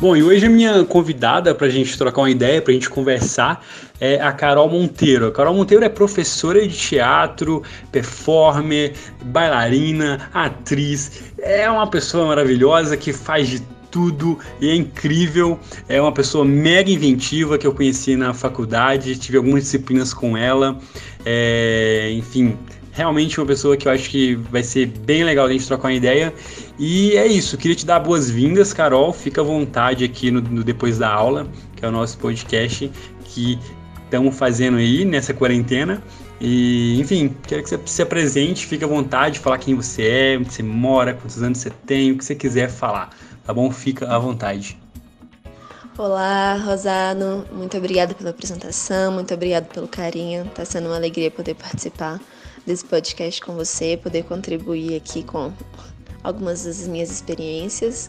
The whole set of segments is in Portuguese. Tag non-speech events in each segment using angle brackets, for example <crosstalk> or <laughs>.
Bom, e hoje a minha convidada para a gente trocar uma ideia, para a gente conversar, é a Carol Monteiro. A Carol Monteiro é professora de teatro, performer, bailarina, atriz. É uma pessoa maravilhosa que faz de tudo e é incrível. É uma pessoa mega inventiva que eu conheci na faculdade, tive algumas disciplinas com ela. É, enfim, realmente uma pessoa que eu acho que vai ser bem legal a gente trocar uma ideia. E é isso, queria te dar boas-vindas, Carol. Fica à vontade aqui no, no Depois da Aula, que é o nosso podcast que estamos fazendo aí nessa quarentena. E, enfim, quero que você se apresente, fique à vontade, falar quem você é, onde você mora, quantos anos você tem, o que você quiser falar tá bom? Fica à vontade. Olá, Rosado. Muito obrigada pela apresentação, muito obrigada pelo carinho. Tá sendo uma alegria poder participar desse podcast com você, poder contribuir aqui com algumas das minhas experiências.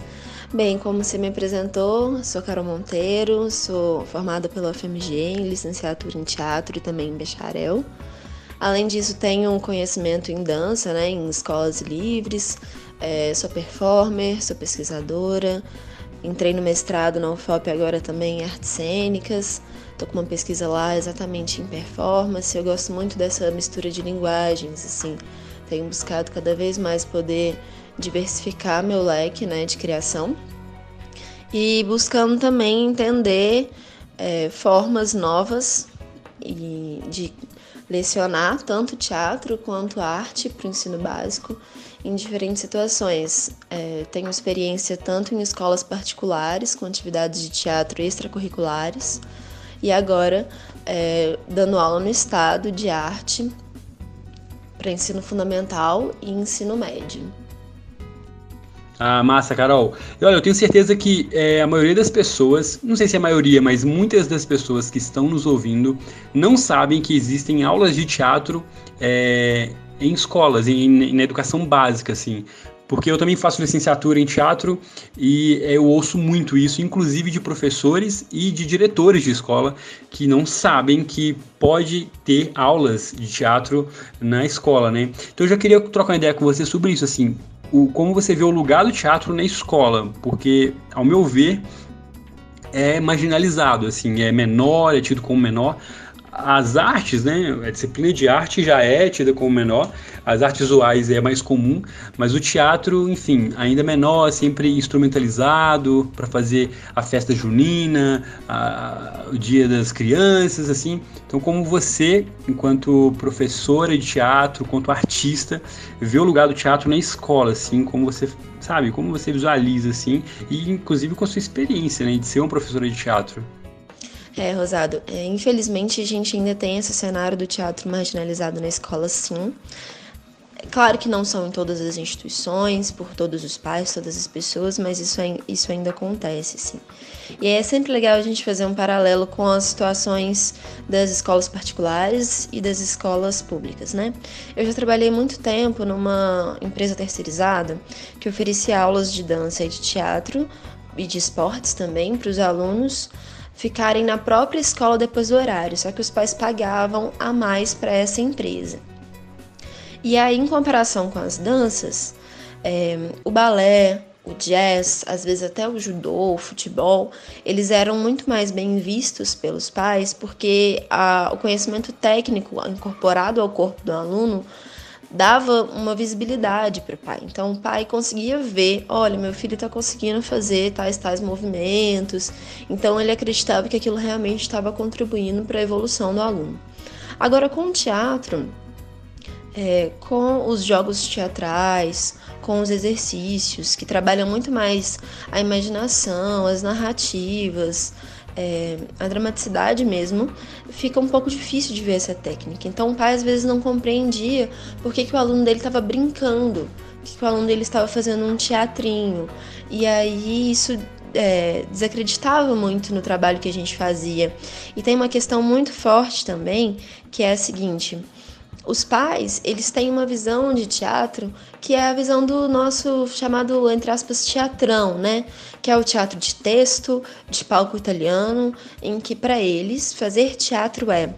Bem, como você me apresentou, sou Carol Monteiro, sou formada pela UFMG em licenciatura em teatro e também em bacharel. Além disso, tenho um conhecimento em dança, né, em escolas livres, é, sou performer, sou pesquisadora, entrei no mestrado na UFOP agora também em artes cênicas, estou com uma pesquisa lá exatamente em performance. Eu gosto muito dessa mistura de linguagens, assim, tenho buscado cada vez mais poder diversificar meu leque né, de criação e buscando também entender é, formas novas e de lecionar tanto teatro quanto arte para o ensino básico em diferentes situações. É, tenho experiência tanto em escolas particulares, com atividades de teatro extracurriculares, e agora é, dando aula no estado de arte para ensino fundamental e ensino médio. Ah, massa, Carol. E olha, eu tenho certeza que é, a maioria das pessoas, não sei se é a maioria, mas muitas das pessoas que estão nos ouvindo não sabem que existem aulas de teatro é, em escolas, em, na educação básica, assim. Porque eu também faço licenciatura em teatro e eu ouço muito isso, inclusive de professores e de diretores de escola que não sabem que pode ter aulas de teatro na escola, né? Então eu já queria trocar uma ideia com você sobre isso, assim, o, como você vê o lugar do teatro na escola, porque, ao meu ver, é marginalizado, assim, é menor, é tido como menor, as artes, né, a disciplina de arte já é tida como menor, as artes visuais é mais comum, mas o teatro, enfim, ainda menor, sempre instrumentalizado para fazer a festa junina, a, o dia das crianças, assim. Então, como você, enquanto professora de teatro, quanto artista, vê o lugar do teatro na escola, assim, como você sabe, como você visualiza, assim, e inclusive com a sua experiência, né, de ser uma professora de teatro. É, Rosado, é, infelizmente a gente ainda tem esse cenário do teatro marginalizado na escola, sim. Claro que não são em todas as instituições, por todos os pais, todas as pessoas, mas isso, isso ainda acontece, sim. E é sempre legal a gente fazer um paralelo com as situações das escolas particulares e das escolas públicas, né? Eu já trabalhei muito tempo numa empresa terceirizada que oferecia aulas de dança e de teatro e de esportes também para os alunos ficarem na própria escola depois do horário, só que os pais pagavam a mais para essa empresa. E aí, em comparação com as danças, é, o balé, o jazz, às vezes até o judô, o futebol, eles eram muito mais bem vistos pelos pais porque a, o conhecimento técnico incorporado ao corpo do aluno dava uma visibilidade para o pai. Então o pai conseguia ver, olha, meu filho está conseguindo fazer tais tais movimentos. Então ele acreditava que aquilo realmente estava contribuindo para a evolução do aluno. Agora com o teatro, é, com os jogos teatrais, com os exercícios que trabalham muito mais a imaginação, as narrativas, é, a dramaticidade mesmo, fica um pouco difícil de ver essa técnica. Então o pai às vezes não compreendia por que, que o aluno dele estava brincando, que, o aluno dele estava fazendo um teatrinho. E aí isso é, desacreditava muito no trabalho que a gente fazia. E tem uma questão muito forte também, que é a seguinte os pais, eles têm uma visão de teatro que é a visão do nosso chamado, entre aspas, teatrão, né? Que é o teatro de texto, de palco italiano, em que para eles fazer teatro é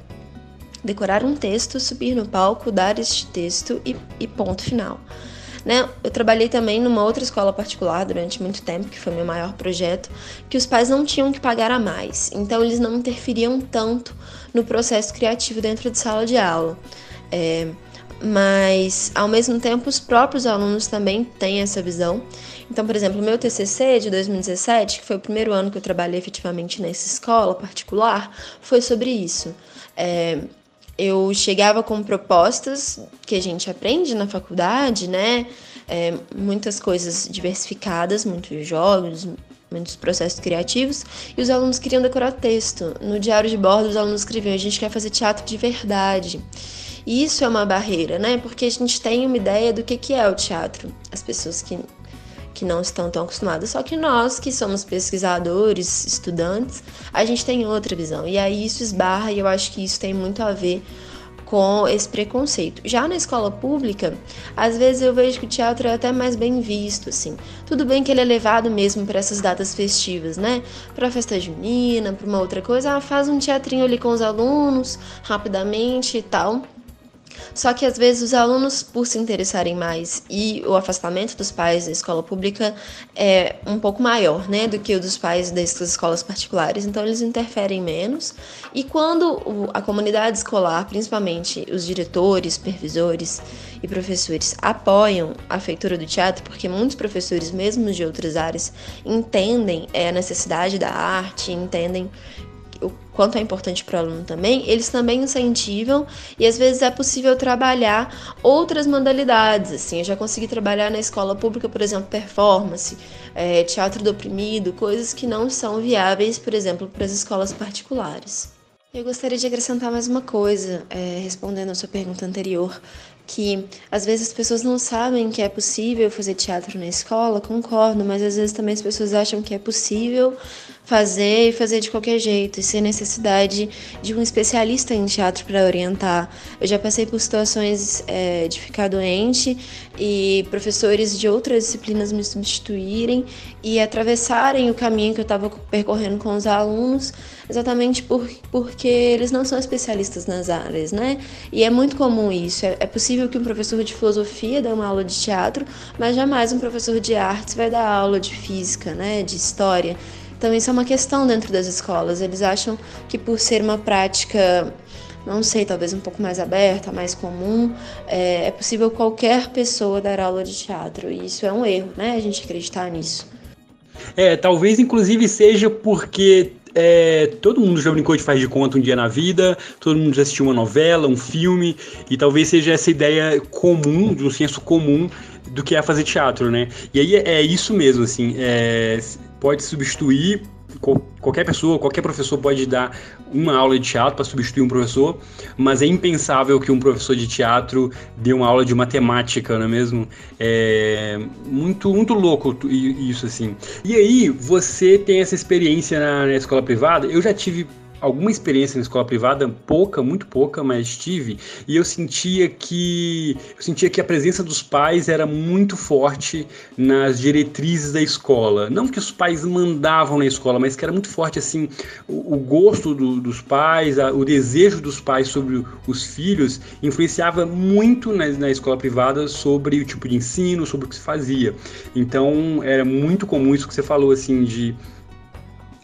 decorar um texto, subir no palco, dar este texto e, e ponto final. Né? Eu trabalhei também numa outra escola particular durante muito tempo, que foi meu maior projeto, que os pais não tinham que pagar a mais, então eles não interferiam tanto no processo criativo dentro de sala de aula. É, mas ao mesmo tempo os próprios alunos também têm essa visão. Então, por exemplo, o meu TCC de 2017, que foi o primeiro ano que eu trabalhei efetivamente nessa escola particular, foi sobre isso. É, eu chegava com propostas que a gente aprende na faculdade, né? É, muitas coisas diversificadas, muitos jogos, muitos processos criativos, e os alunos queriam decorar texto. No diário de bordo, os alunos escreviam: a gente quer fazer teatro de verdade. E isso é uma barreira, né? Porque a gente tem uma ideia do que, que é o teatro. As pessoas que, que não estão tão acostumadas. Só que nós, que somos pesquisadores, estudantes, a gente tem outra visão. E aí isso esbarra, e eu acho que isso tem muito a ver com esse preconceito. Já na escola pública, às vezes eu vejo que o teatro é até mais bem visto, assim. Tudo bem que ele é levado mesmo para essas datas festivas, né? Para festa junina, para uma outra coisa, ah, faz um teatrinho ali com os alunos, rapidamente e tal. Só que às vezes os alunos, por se interessarem mais e o afastamento dos pais da escola pública é um pouco maior, né, do que o dos pais das escolas particulares, então eles interferem menos. E quando a comunidade escolar, principalmente os diretores, supervisores e professores, apoiam a feitura do teatro, porque muitos professores, mesmo de outras áreas, entendem é, a necessidade da arte, entendem quanto é importante para o aluno também, eles também incentivam e às vezes é possível trabalhar outras modalidades. Assim, eu já consegui trabalhar na escola pública, por exemplo, performance, é, teatro do oprimido, coisas que não são viáveis, por exemplo, para as escolas particulares. Eu gostaria de acrescentar mais uma coisa, é, respondendo a sua pergunta anterior, que às vezes as pessoas não sabem que é possível fazer teatro na escola, concordo, mas às vezes também as pessoas acham que é possível fazer e fazer de qualquer jeito, e sem necessidade de um especialista em teatro para orientar. Eu já passei por situações é, de ficar doente e professores de outras disciplinas me substituírem e atravessarem o caminho que eu estava percorrendo com os alunos, exatamente por, porque eles não são especialistas nas áreas, né? E é muito comum isso. É, é possível que um professor de filosofia dê uma aula de teatro, mas jamais um professor de artes vai dar aula de física, né? De história. Então, isso é uma questão dentro das escolas. Eles acham que por ser uma prática, não sei, talvez um pouco mais aberta, mais comum, é, é possível qualquer pessoa dar aula de teatro. E isso é um erro, né? A gente acreditar nisso. É, talvez inclusive seja porque é, todo mundo já brincou de faz de conta um dia na vida, todo mundo já assistiu uma novela, um filme, e talvez seja essa ideia comum, de um senso comum do que é fazer teatro, né? E aí é, é isso mesmo, assim, é, pode substituir qualquer pessoa, qualquer professor pode dar uma aula de teatro para substituir um professor, mas é impensável que um professor de teatro dê uma aula de matemática, não é mesmo? É muito, muito louco isso assim. E aí, você tem essa experiência na, na escola privada? Eu já tive alguma experiência na escola privada, pouca, muito pouca, mas tive, e eu sentia que eu sentia que a presença dos pais era muito forte nas diretrizes da escola. Não que os pais mandavam na escola, mas que era muito forte assim o, o gosto do, dos pais, a, o desejo dos pais sobre os filhos influenciava muito na, na escola privada sobre o tipo de ensino, sobre o que se fazia. Então era muito comum isso que você falou assim de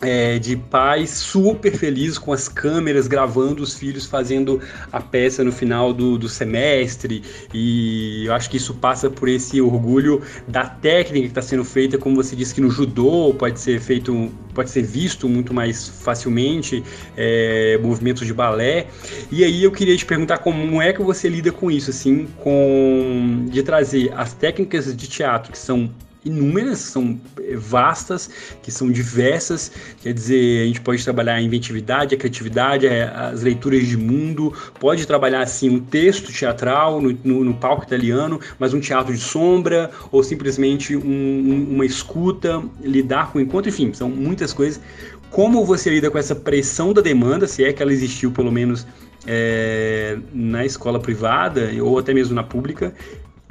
é, de pais super felizes com as câmeras gravando os filhos fazendo a peça no final do, do semestre. E eu acho que isso passa por esse orgulho da técnica que está sendo feita, como você disse que no judô pode ser feito, pode ser visto muito mais facilmente é, movimentos de balé. E aí eu queria te perguntar como é que você lida com isso, assim, com de trazer as técnicas de teatro que são inúmeras, são vastas, que são diversas. Quer dizer, a gente pode trabalhar a inventividade, a criatividade, é, as leituras de mundo, pode trabalhar assim um texto teatral no, no, no palco italiano, mas um teatro de sombra, ou simplesmente um, um, uma escuta, lidar com o encontro, enfim, são muitas coisas. Como você lida com essa pressão da demanda, se é que ela existiu pelo menos é, na escola privada ou até mesmo na pública,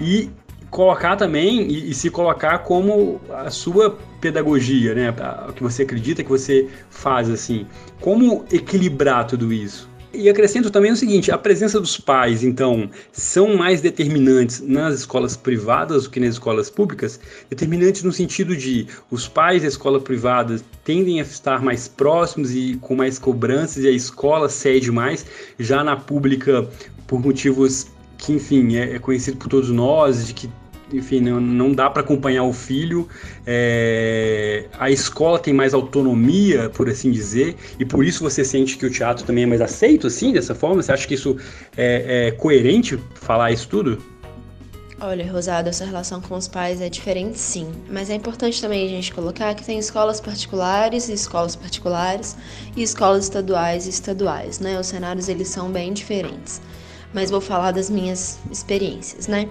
e colocar também e, e, se colocar como a sua pedagogia, né? O que você acredita que você faz assim. Como equilibrar tudo isso? E acrescento também o seguinte: a presença dos pais, então, são mais determinantes nas escolas privadas do que nas escolas públicas? Determinantes no sentido de os pais da escola privada tendem a estar mais próximos e com mais cobranças, e a escola cede mais, já na pública, por motivos que, enfim, é, é conhecido por todos nós, de que enfim, não, não dá para acompanhar o filho. É, a escola tem mais autonomia, por assim dizer, e por isso você sente que o teatro também é mais aceito, assim, dessa forma? Você acha que isso é, é coerente falar isso tudo? Olha, Rosado, essa relação com os pais é diferente sim, mas é importante também a gente colocar que tem escolas particulares e escolas particulares e escolas estaduais e estaduais, né? Os cenários eles são bem diferentes, mas vou falar das minhas experiências, né?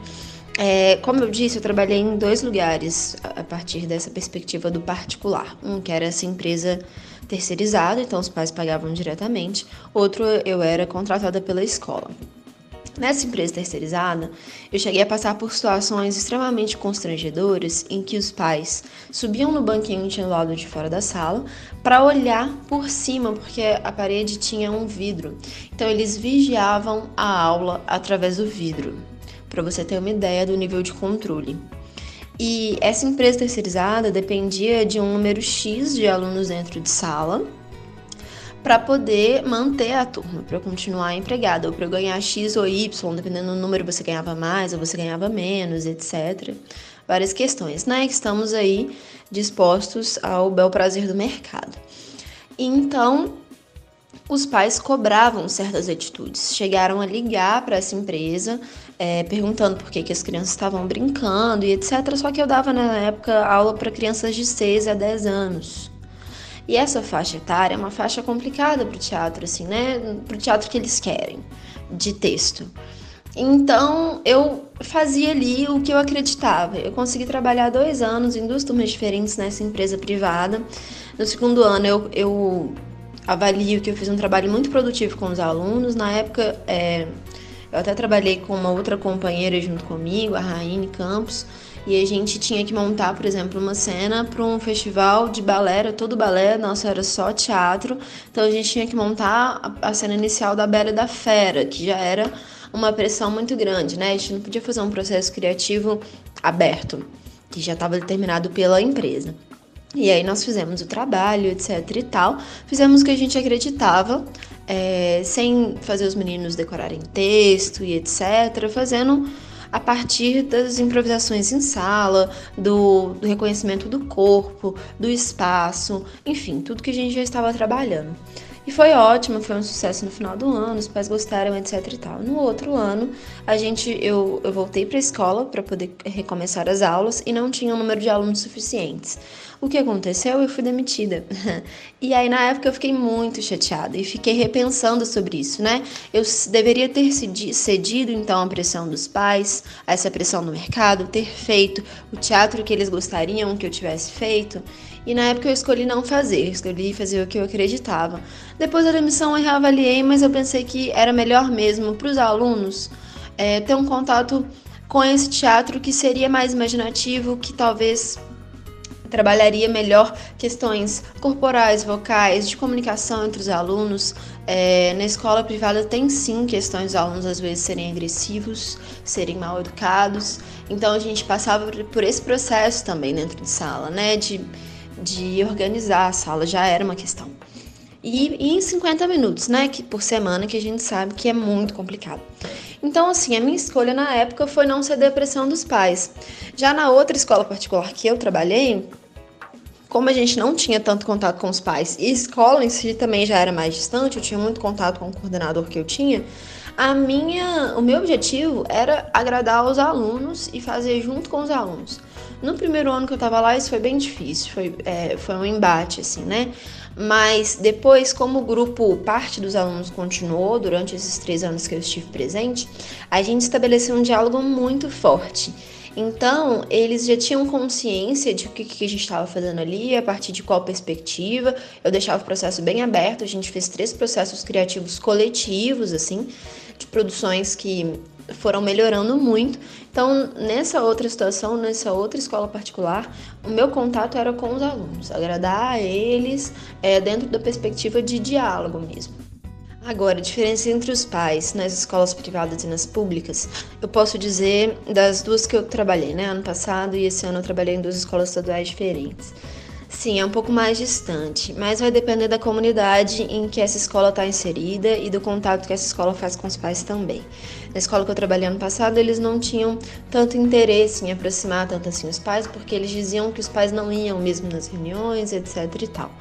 É, como eu disse, eu trabalhei em dois lugares a partir dessa perspectiva do particular. Um que era essa empresa terceirizada, então os pais pagavam diretamente. Outro eu era contratada pela escola. Nessa empresa terceirizada, eu cheguei a passar por situações extremamente constrangedoras em que os pais subiam no banquinho do lado de fora da sala para olhar por cima, porque a parede tinha um vidro. Então eles vigiavam a aula através do vidro para você ter uma ideia do nível de controle. E essa empresa terceirizada dependia de um número X de alunos dentro de sala para poder manter a turma, para continuar empregada, ou para ganhar X ou Y, dependendo do número você ganhava mais ou você ganhava menos, etc. Várias questões, né? Estamos aí dispostos ao bel prazer do mercado. Então, os pais cobravam certas atitudes, chegaram a ligar para essa empresa é, perguntando por que, que as crianças estavam brincando e etc. Só que eu dava na época aula para crianças de 6 a 10 anos. E essa faixa etária é uma faixa complicada para o teatro, assim, né? Para o teatro que eles querem, de texto. Então eu fazia ali o que eu acreditava. Eu consegui trabalhar dois anos em duas turmas diferentes nessa empresa privada. No segundo ano eu, eu avalio que eu fiz um trabalho muito produtivo com os alunos. Na época, é, eu até trabalhei com uma outra companheira junto comigo, a Raine Campos, e a gente tinha que montar, por exemplo, uma cena para um festival de balé, era todo balé, nossa, era só teatro. Então a gente tinha que montar a, cena inicial da Bela e da Fera, que já era uma pressão muito grande, né? A gente não podia fazer um processo criativo aberto, que já estava determinado pela empresa. E aí nós fizemos o trabalho, etc e tal, fizemos o que a gente acreditava, é, sem fazer os meninos decorarem texto e etc, fazendo a partir das improvisações em sala, do, do, reconhecimento do corpo, do espaço, enfim, tudo que a gente já estava trabalhando. E foi ótimo, foi um sucesso no final do ano, os pais gostaram, etc e tal. No outro ano, a gente eu, eu voltei para a escola para poder recomeçar as aulas e não tinha um número de alunos suficientes. O que aconteceu? Eu fui demitida. <laughs> e aí, na época, eu fiquei muito chateada e fiquei repensando sobre isso, né? Eu deveria ter cedido, então, à pressão dos pais, a essa pressão do mercado, ter feito o teatro que eles gostariam que eu tivesse feito. E na época eu escolhi não fazer, escolhi fazer o que eu acreditava. Depois da demissão eu reavaliei, mas eu pensei que era melhor mesmo para os alunos é, ter um contato com esse teatro que seria mais imaginativo, que talvez trabalharia melhor questões corporais, vocais, de comunicação entre os alunos. É, na escola privada tem sim questões dos alunos às vezes serem agressivos, serem mal educados. Então a gente passava por esse processo também dentro de sala, né? De, de organizar a sala, já era uma questão. E, e em 50 minutos, né? Que, por semana, que a gente sabe que é muito complicado. Então, assim, a minha escolha na época foi não ceder à pressão dos pais. Já na outra escola particular que eu trabalhei, como a gente não tinha tanto contato com os pais e escola em si também já era mais distante, eu tinha muito contato com o coordenador que eu tinha, a minha, o meu objetivo era agradar os alunos e fazer junto com os alunos. No primeiro ano que eu tava lá, isso foi bem difícil, foi, é, foi um embate, assim, né? Mas depois, como o grupo, parte dos alunos continuou durante esses três anos que eu estive presente, a gente estabeleceu um diálogo muito forte. Então, eles já tinham consciência de o que, que a gente estava fazendo ali, a partir de qual perspectiva. Eu deixava o processo bem aberto, a gente fez três processos criativos coletivos, assim, de produções que foram melhorando muito. Então, nessa outra situação, nessa outra escola particular, o meu contato era com os alunos, agradar a eles é, dentro da perspectiva de diálogo mesmo. Agora, a diferença entre os pais nas escolas privadas e nas públicas, eu posso dizer das duas que eu trabalhei, né? Ano passado e esse ano eu trabalhei em duas escolas estaduais diferentes. Sim, é um pouco mais distante, mas vai depender da comunidade em que essa escola está inserida e do contato que essa escola faz com os pais também. Na escola que eu trabalhei ano passado, eles não tinham tanto interesse em aproximar tanto assim os pais, porque eles diziam que os pais não iam mesmo nas reuniões, etc e tal.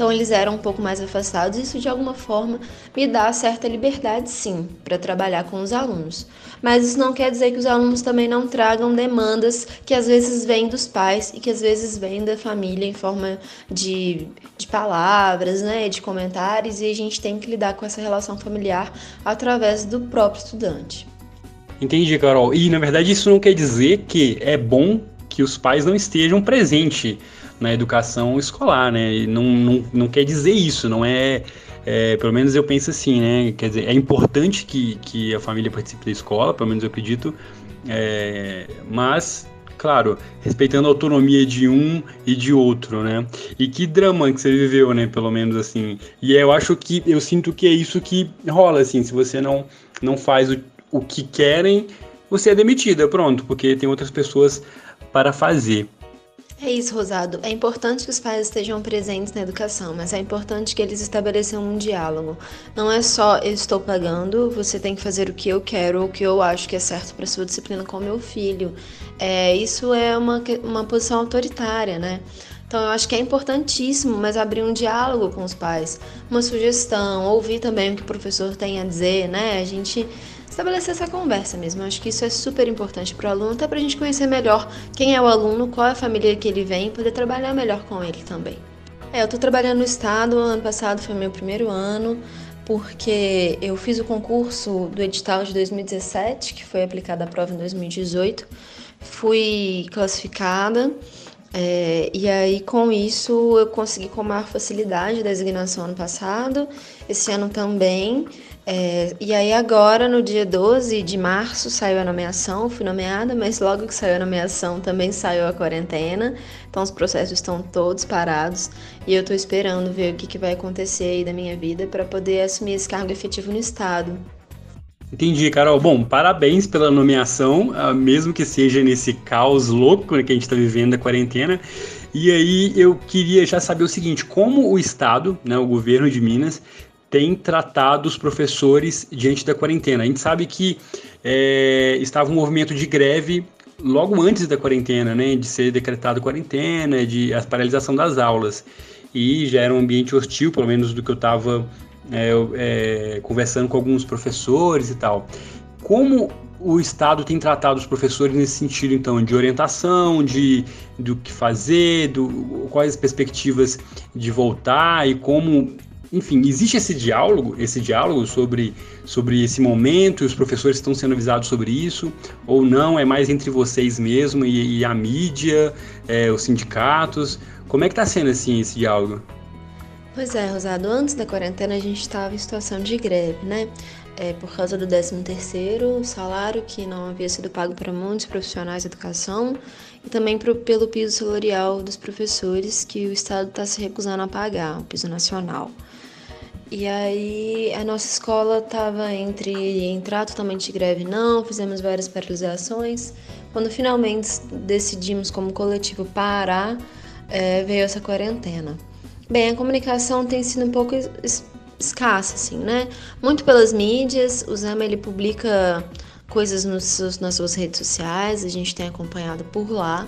Então eles eram um pouco mais afastados. Isso de alguma forma me dá certa liberdade, sim, para trabalhar com os alunos. Mas isso não quer dizer que os alunos também não tragam demandas que às vezes vêm dos pais e que às vezes vêm da família em forma de, de palavras, né, de comentários, e a gente tem que lidar com essa relação familiar através do próprio estudante. Entendi, Carol. E na verdade isso não quer dizer que é bom que os pais não estejam presentes na educação escolar, né? E não, não, não quer dizer isso, não é, é, Pelo menos eu penso assim, né? Quer dizer, é importante que, que a família participe da escola, pelo menos eu acredito, é, mas claro, respeitando a autonomia de um e de outro, né? E que drama que você viveu, né? Pelo menos assim. E eu acho que eu sinto que é isso que rola, assim. Se você não não faz o, o que querem, você é demitida, pronto, porque tem outras pessoas para fazer. É isso, Rosado. É importante que os pais estejam presentes na educação, mas é importante que eles estabeleçam um diálogo. Não é só eu estou pagando, você tem que fazer o que eu quero ou o que eu acho que é certo para sua disciplina com meu filho. É, isso é uma, uma posição autoritária, né? Então eu acho que é importantíssimo, mas abrir um diálogo com os pais, uma sugestão, ouvir também o que o professor tem a dizer, né? A gente estabelecer essa conversa mesmo. Eu acho que isso é super importante para o aluno, até para a gente conhecer melhor quem é o aluno, qual é a família que ele vem poder trabalhar melhor com ele também. É, eu estou trabalhando no estado, ano passado foi meu primeiro ano, porque eu fiz o concurso do edital de 2017, que foi aplicada a prova em 2018, fui classificada. É, e aí, com isso, eu consegui com maior facilidade a designação ano passado, esse ano também. É, e aí agora, no dia 12 de março, saiu a nomeação, fui nomeada, mas logo que saiu a nomeação também saiu a quarentena, então os processos estão todos parados e eu estou esperando ver o que, que vai acontecer aí da minha vida para poder assumir esse cargo efetivo no Estado. Entendi, Carol. Bom, parabéns pela nomeação, ah, mesmo que seja nesse caos louco que a gente está vivendo da quarentena. E aí eu queria já saber o seguinte, como o Estado, né, o governo de Minas, tem tratado os professores diante da quarentena. A gente sabe que é, estava um movimento de greve logo antes da quarentena, né, de ser decretado quarentena, de a paralisação das aulas. E já era um ambiente hostil, pelo menos do que eu estava é, é, conversando com alguns professores e tal. Como o Estado tem tratado os professores nesse sentido, então, de orientação, de do que fazer, do, quais as perspectivas de voltar e como enfim, existe esse diálogo, esse diálogo sobre, sobre esse momento, e os professores estão sendo avisados sobre isso, ou não, é mais entre vocês mesmo e, e a mídia, é, os sindicatos. Como é que está sendo assim esse diálogo? Pois é, Rosado, antes da quarentena a gente estava em situação de greve, né? É, por causa do 13 terceiro salário que não havia sido pago para muitos profissionais de educação e também pro, pelo piso salarial dos professores que o Estado está se recusando a pagar, o piso nacional. E aí a nossa escola estava entre entrar totalmente de greve não, fizemos várias paralisações. Quando finalmente decidimos como coletivo parar, é, veio essa quarentena. Bem, a comunicação tem sido um pouco es escassa, assim, né? Muito pelas mídias, o Zama ele publica coisas nos, nas suas redes sociais, a gente tem acompanhado por lá.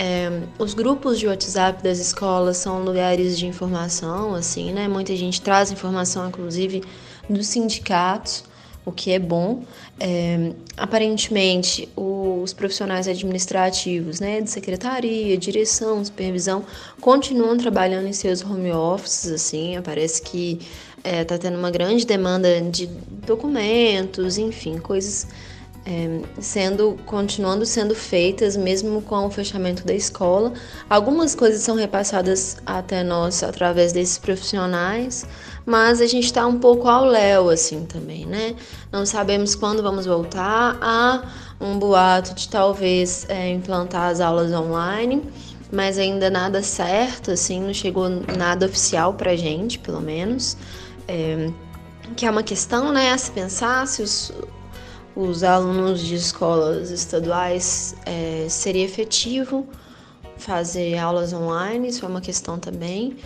É, os grupos de WhatsApp das escolas são lugares de informação, assim, né? Muita gente traz informação, inclusive, dos sindicatos, o que é bom. É, aparentemente, os profissionais administrativos, né, de secretaria, direção, supervisão, continuam trabalhando em seus home offices, assim, parece que está é, tá tendo uma grande demanda de documentos, enfim, coisas é, sendo continuando sendo feitas mesmo com o fechamento da escola. Algumas coisas são repassadas até nós através desses profissionais, mas a gente está um pouco ao léu assim também, né? Não sabemos quando vamos voltar. Há um boato de talvez é, implantar as aulas online, mas ainda nada certo, assim, não chegou nada oficial para gente, pelo menos. É, que é uma questão, né, a se pensar se os, os alunos de escolas estaduais é, seria efetivo fazer aulas online, isso é uma questão também.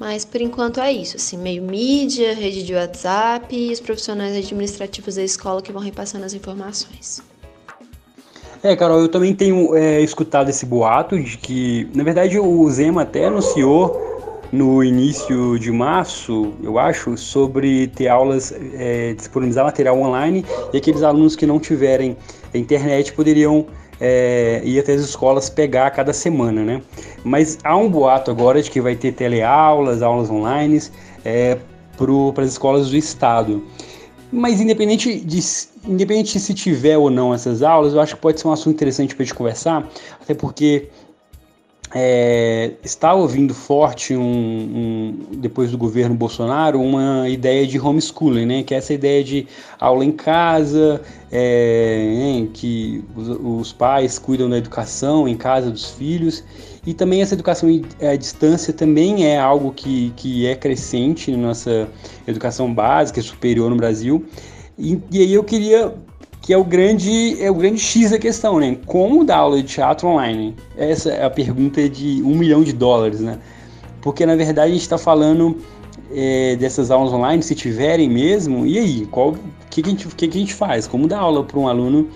Mas por enquanto é isso, assim, meio mídia, rede de WhatsApp e os profissionais administrativos da escola que vão repassando as informações. É, Carol, eu também tenho é, escutado esse boato de que, na verdade, o Zema até anunciou no início de março, eu acho, sobre ter aulas, é, disponibilizar material online e aqueles alunos que não tiverem internet poderiam é, ir até as escolas pegar cada semana, né? Mas há um boato agora de que vai ter teleaulas, aulas online é, para as escolas do estado. Mas independente de, independente de se tiver ou não essas aulas, eu acho que pode ser um assunto interessante para a gente conversar, até porque é, está ouvindo forte um, um, depois do governo Bolsonaro uma ideia de homeschooling, né? Que é essa ideia de aula em casa, é, que os, os, pais cuidam da educação em casa dos filhos e também essa educação à distância também é algo que, que é crescente na nossa educação básica superior no Brasil. E, e aí eu queria que é o grande é o grande X da questão, né? Como dar aula de teatro online? Essa é a pergunta de um milhão de dólares, né? Porque na verdade a gente está falando é, dessas aulas online, se tiverem mesmo, e aí? Qual que, que, a gente, que, que a gente faz? Como dar aula para um aluno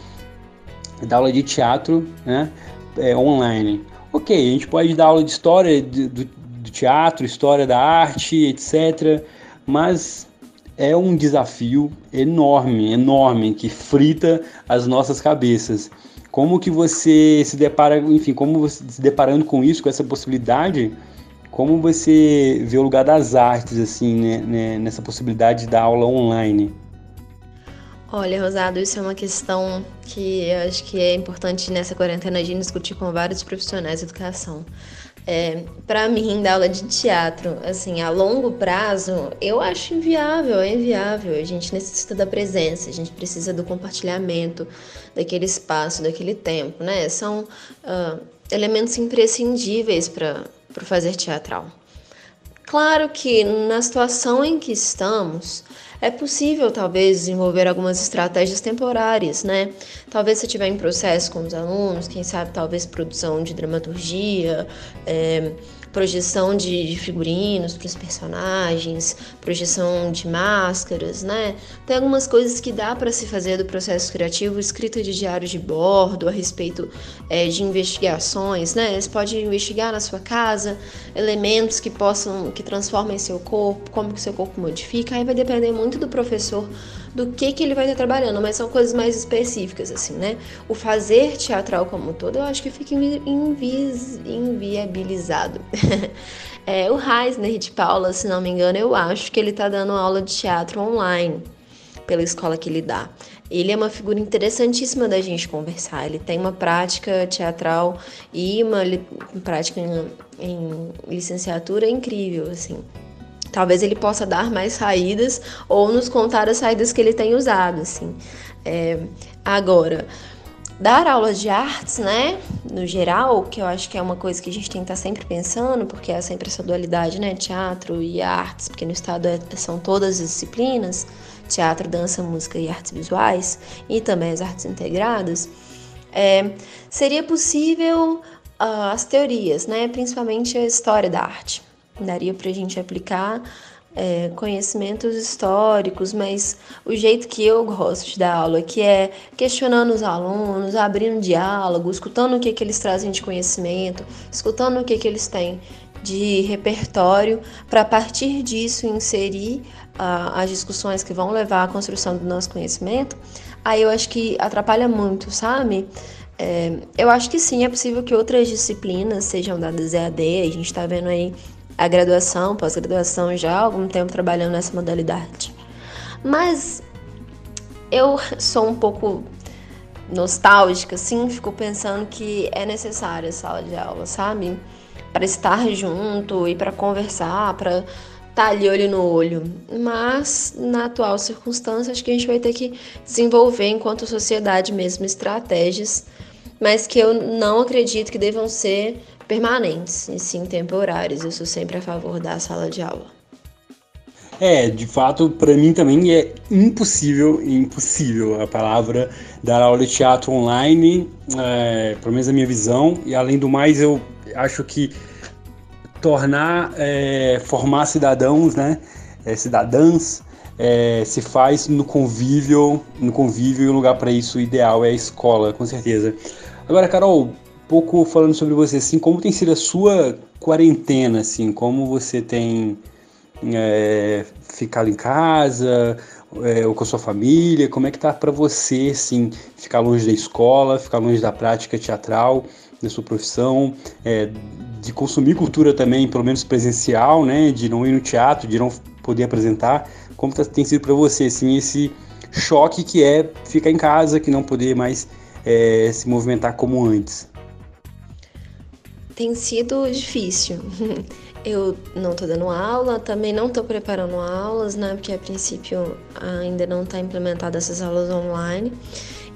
dar aula de teatro né, é, online? Ok, a gente pode dar aula de história do, do, do teatro, história da arte, etc. Mas é um desafio enorme, enorme, que frita as nossas cabeças. Como que você se depara, enfim, como você se deparando com isso, com essa possibilidade, como você vê o lugar das artes, assim, né, né, nessa possibilidade da aula online? Olha, Rosado, isso é uma questão que eu acho que é importante nessa quarentena a gente discutir com vários profissionais de educação. É, para mim, dar aula de teatro, assim, a longo prazo, eu acho inviável, é inviável. A gente necessita da presença, a gente precisa do compartilhamento, daquele espaço, daquele tempo, né? São uh, elementos imprescindíveis para o fazer teatral. Claro que na situação em que estamos, é possível talvez desenvolver algumas estratégias temporárias, né? Talvez se tiver em processo com os alunos, quem sabe talvez produção de dramaturgia, é, projeção de, de figurinos para os personagens, projeção de máscaras, né? Tem algumas coisas que dá para se fazer do processo criativo, escrita de diário de bordo a respeito é, de investigações, né? Você pode investigar na sua casa elementos que possam, que transformem seu corpo, como que seu corpo modifica, aí vai depender muito do professor do que, que ele vai estar trabalhando, mas são coisas mais específicas, assim, né? O fazer teatral como um todo, eu acho que fica inviabilizado. <laughs> é, o Reisner de Paula, se não me engano, eu acho que ele está dando aula de teatro online pela escola que ele dá. Ele é uma figura interessantíssima da gente conversar. Ele tem uma prática teatral e uma prática em, em licenciatura incrível, assim. Talvez ele possa dar mais saídas ou nos contar as saídas que ele tem usado, assim. É, agora, dar aulas de artes, né, no geral, que eu acho que é uma coisa que a gente tem que estar sempre pensando, porque é sempre essa dualidade, né, teatro e artes, porque no estado é, são todas as disciplinas, teatro, dança, música e artes visuais, e também as artes integradas, é, seria possível uh, as teorias, né, principalmente a história da arte. Daria para a gente aplicar é, conhecimentos históricos, mas o jeito que eu gosto de dar aula, que é questionando os alunos, abrindo diálogo, escutando o que, que eles trazem de conhecimento, escutando o que, que eles têm de repertório, para a partir disso inserir as discussões que vão levar à construção do nosso conhecimento, aí eu acho que atrapalha muito, sabe? É, eu acho que sim, é possível que outras disciplinas sejam dadas EAD, a gente está vendo aí a graduação, pós-graduação já há algum tempo trabalhando nessa modalidade. Mas eu sou um pouco nostálgica, assim, fico pensando que é necessária a sala de aula, sabe? Para estar junto e para conversar, para estar tá ali olho no olho. Mas, na atual circunstância, acho que a gente vai ter que desenvolver, enquanto sociedade mesmo, estratégias, mas que eu não acredito que devam ser permanentes e sim temporários. Eu sou sempre a favor da sala de aula. É, de fato, para mim também é impossível, impossível a palavra dar aula de teatro online, é, pelo menos a minha visão, e além do mais, eu acho que tornar, é, formar cidadãos, né, é, cidadãs, é, se faz no convívio, no convívio e o lugar para isso ideal é a escola, com certeza. Agora, Carol, pouco falando sobre você, assim, como tem sido a sua quarentena, assim, como você tem é, ficado em casa é, ou com a sua família, como é que tá para você, assim, ficar longe da escola, ficar longe da prática teatral, da sua profissão, é, de consumir cultura também, pelo menos presencial, né, de não ir no teatro, de não poder apresentar, como tá, tem sido para você, assim, esse choque que é ficar em casa, que não poder mais é, se movimentar como antes? Tem sido difícil. <laughs> Eu não estou dando aula, também não estou preparando aulas, né? Porque a princípio ainda não está implementada essas aulas online.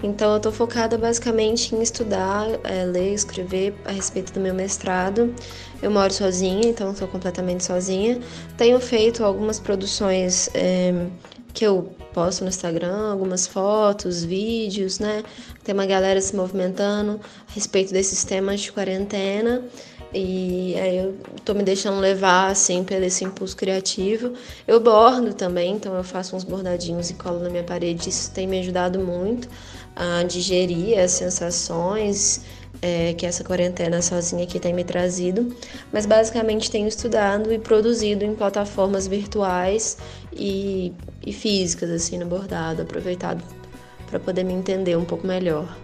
Então eu estou focada basicamente em estudar, é, ler, escrever a respeito do meu mestrado. Eu moro sozinha, então estou completamente sozinha. Tenho feito algumas produções é, que eu posto no Instagram, algumas fotos, vídeos, né? Tem uma galera se movimentando a respeito desses temas de quarentena. E aí eu tô me deixando levar, assim, pelo esse impulso criativo. Eu bordo também, então eu faço uns bordadinhos e colo na minha parede. Isso tem me ajudado muito a digerir as sensações é, que essa quarentena sozinha aqui tem me trazido, mas basicamente tenho estudado e produzido em plataformas virtuais e, e físicas, assim, no bordado, aproveitado para poder me entender um pouco melhor.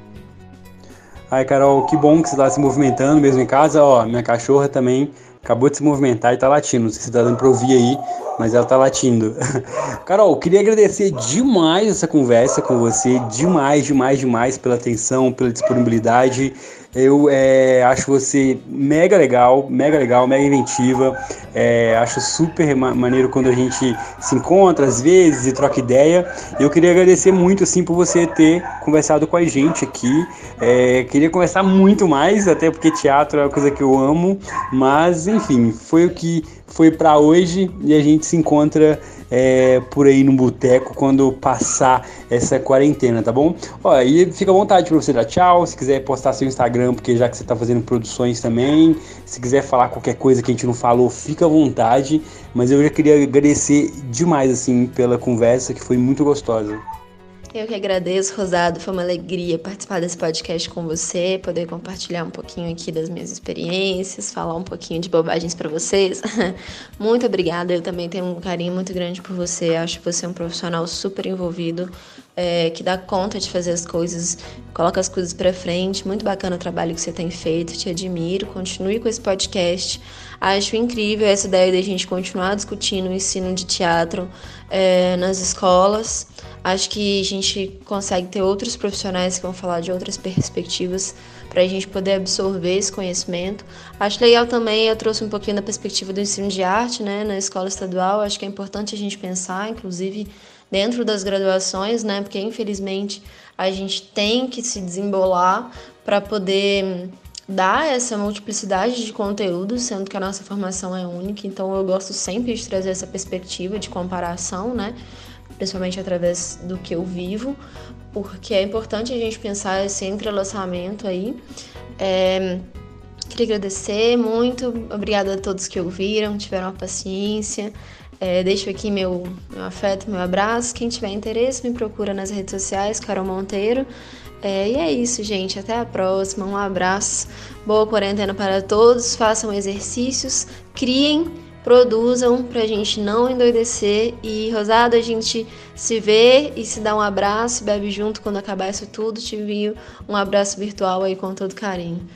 Ai, Carol, que bom que você está se movimentando mesmo em casa. Ó, minha cachorra também acabou de se movimentar e está latindo. Não sei se está dando para ouvir aí, mas ela está latindo. <laughs> Carol, queria agradecer demais essa conversa com você, demais, demais, demais pela atenção, pela disponibilidade. Eu é, acho você mega legal, mega legal, mega inventiva. É, acho super maneiro quando a gente se encontra às vezes e troca ideia. Eu queria agradecer muito assim por você ter conversado com a gente aqui. É, queria conversar muito mais, até porque teatro é uma coisa que eu amo. Mas enfim, foi o que foi para hoje e a gente se encontra é, por aí no boteco quando passar essa quarentena, tá bom? Ó, e fica à vontade para você dar tchau, se quiser postar seu Instagram, porque já que você tá fazendo produções também, se quiser falar qualquer coisa que a gente não falou, fica à vontade, mas eu já queria agradecer demais, assim, pela conversa, que foi muito gostosa. Eu que agradeço, Rosado. Foi uma alegria participar desse podcast com você, poder compartilhar um pouquinho aqui das minhas experiências, falar um pouquinho de bobagens para vocês. <laughs> muito obrigada. Eu também tenho um carinho muito grande por você. Acho você é um profissional super envolvido, é, que dá conta de fazer as coisas, coloca as coisas para frente. Muito bacana o trabalho que você tem feito. Te admiro. Continue com esse podcast. Acho incrível essa ideia de a gente continuar discutindo o ensino de teatro é, nas escolas. Acho que a gente consegue ter outros profissionais que vão falar de outras perspectivas para a gente poder absorver esse conhecimento. Acho legal também, eu trouxe um pouquinho da perspectiva do ensino de arte né, na escola estadual. Acho que é importante a gente pensar, inclusive dentro das graduações, né, porque infelizmente a gente tem que se desembolar para poder dar essa multiplicidade de conteúdos, sendo que a nossa formação é única. Então eu gosto sempre de trazer essa perspectiva de comparação, né? principalmente através do que eu vivo, porque é importante a gente pensar esse entrelaçamento aí. É, queria agradecer muito, obrigada a todos que ouviram, tiveram a paciência. É, deixo aqui meu, meu afeto, meu abraço. Quem tiver interesse, me procura nas redes sociais, Carol Monteiro. É, e é isso, gente. Até a próxima. Um abraço. Boa quarentena para todos. Façam exercícios, criem produzam pra gente não endoidecer. E, Rosada, a gente se vê e se dá um abraço, bebe junto quando acabar isso tudo. Te envio um abraço virtual aí com todo carinho.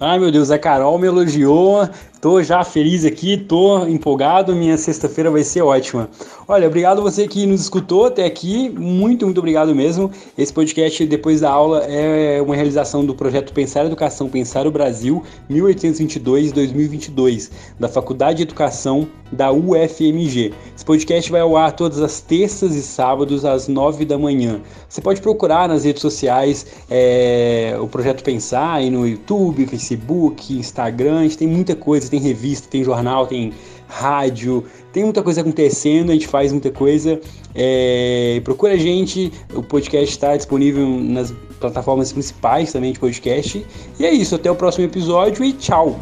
Ai meu Deus, a Carol me elogiou, tô já feliz aqui, tô empolgado, minha sexta-feira vai ser ótima. Olha, obrigado você que nos escutou até aqui, muito, muito obrigado mesmo. Esse podcast, depois da aula, é uma realização do projeto Pensar Educação, Pensar o Brasil, 1822-2022, da Faculdade de Educação da UFMG. Esse podcast vai ao ar todas as terças e sábados às nove da manhã. Você pode procurar nas redes sociais é, o Projeto Pensar aí no YouTube, Facebook, Instagram, a gente tem muita coisa, tem revista, tem jornal, tem rádio, tem muita coisa acontecendo, a gente faz muita coisa. É, procura a gente, o podcast está disponível nas plataformas principais também de podcast. E é isso, até o próximo episódio e tchau!